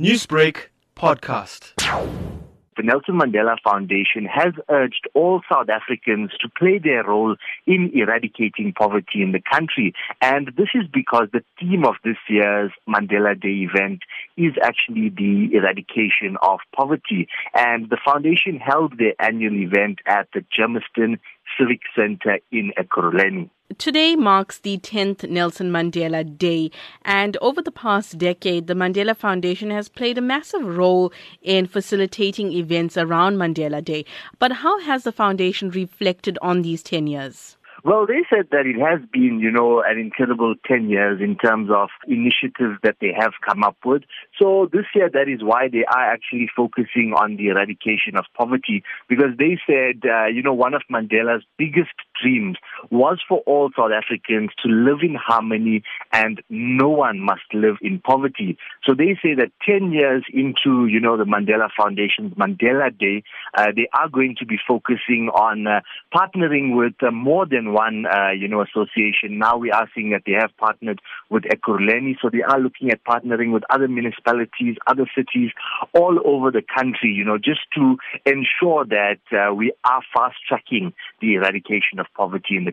Newsbreak podcast. The Nelson Mandela Foundation has urged all South Africans to play their role in eradicating poverty in the country. And this is because the theme of this year's Mandela Day event is actually the eradication of poverty. And the foundation held their annual event at the Germiston Civic Center in Ekurhuleni. Today marks the 10th Nelson Mandela Day, and over the past decade, the Mandela Foundation has played a massive role in facilitating events around Mandela Day. But how has the foundation reflected on these 10 years? Well, they said that it has been, you know, an incredible 10 years in terms of initiatives that they have come up with. So this year, that is why they are actually focusing on the eradication of poverty because they said, uh, you know, one of Mandela's biggest dreams was for all South Africans to live in harmony and no one must live in poverty. So they say that 10 years into, you know, the Mandela Foundation's Mandela Day, uh, they are going to be focusing on uh, partnering with uh, more than one, uh, you know, association. Now we are seeing that they have partnered with Ekurhuleni, so they are looking at partnering with other municipalities, other cities all over the country, you know, just to ensure that uh, we are fast tracking the eradication of poverty in the